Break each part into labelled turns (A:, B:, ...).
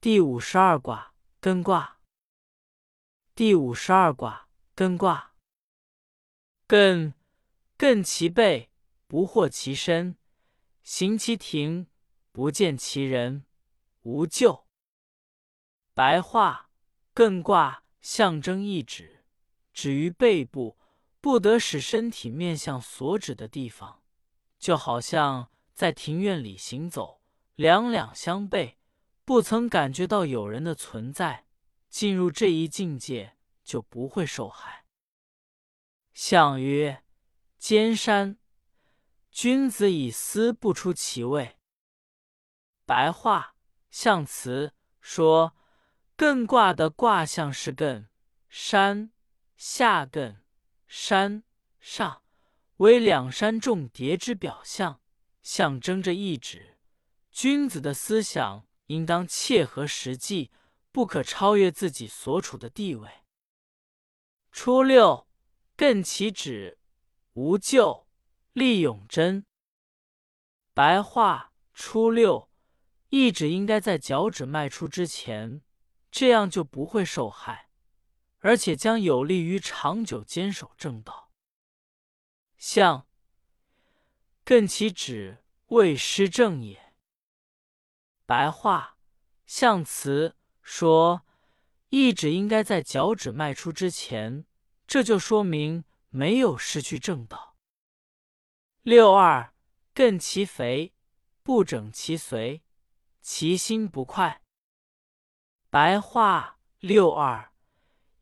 A: 第五十二卦艮卦。第五十二卦艮卦。艮，艮其背，不获其身，行其庭，不见其人，无咎。白话：艮卦象征意指，指于背部，不得使身体面向所指的地方，就好像在庭院里行走，两两相背，不曾感觉到有人的存在。进入这一境界，就不会受害。象曰：兼山，君子以思不出其位。白话象辞说，艮卦的卦象是艮山下艮山上，为两山重叠之表象，象征着意指君子的思想应当切合实际，不可超越自己所处的地位。初六。艮其趾，无咎。利永贞。白话：初六，意指应该在脚趾迈出之前，这样就不会受害，而且将有利于长久坚守正道。象，艮其趾，未失正也。白话：象辞说，意指应该在脚趾迈出之前。这就说明没有失去正道。六二，艮其肥，不整其随，其心不快。白话：六二，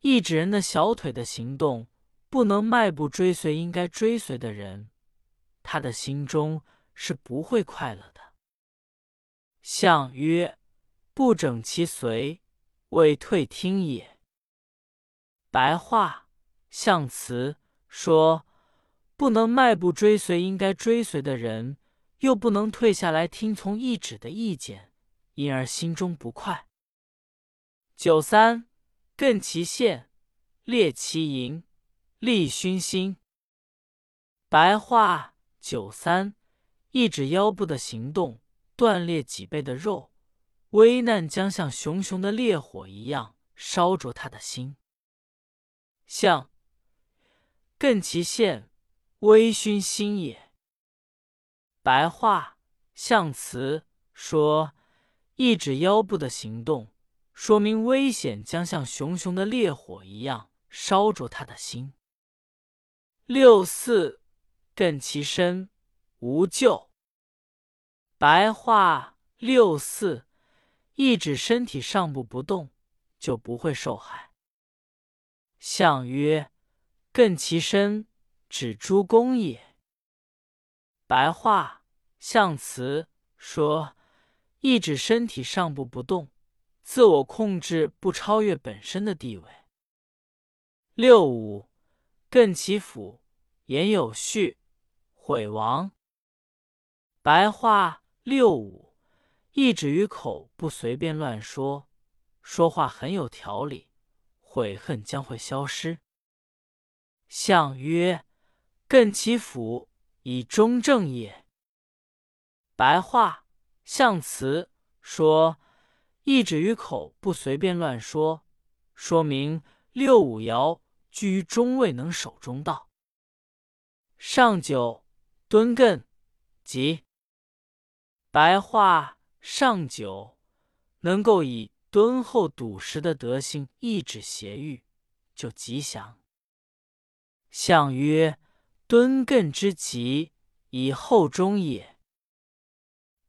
A: 意指人的小腿的行动不能迈步追随应该追随的人，他的心中是不会快乐的。象曰：不整其随，未退听也。白话。象辞说：“不能迈步追随应该追随的人，又不能退下来听从一指的意见，因而心中不快。”九三，艮其线，列其营，利熏心。白话：九三，一指腰部的行动，断裂脊背的肉，危难将像熊熊的烈火一样烧灼他的心。象。艮其现，微醺心也。白话象辞说，一指腰部的行动，说明危险将像熊熊的烈火一样烧灼他的心。六四，艮其身，无咎。白话六四，一指身体上部不动，就不会受害。象曰。艮其身，指诸公也。白话象辞说，意指身体上部不动，自我控制不超越本身的地位。六五，艮其府，言有序，毁亡。白话六五，一指于口不随便乱说，说话很有条理，悔恨将会消失。象曰：艮其辅，以中正也。白话象辞说，一指于口不随便乱说，说明六五爻居于中位，能守中道。上九，敦艮，吉。白话上九，能够以敦厚笃实的德性抑制邪欲，就吉祥。象曰：敦艮之吉，以厚中也。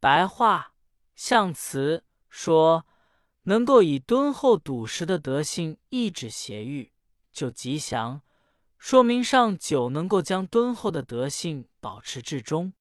A: 白话象辞说，能够以敦厚笃实的德性抑制邪欲，就吉祥，说明上九能够将敦厚的德性保持至终。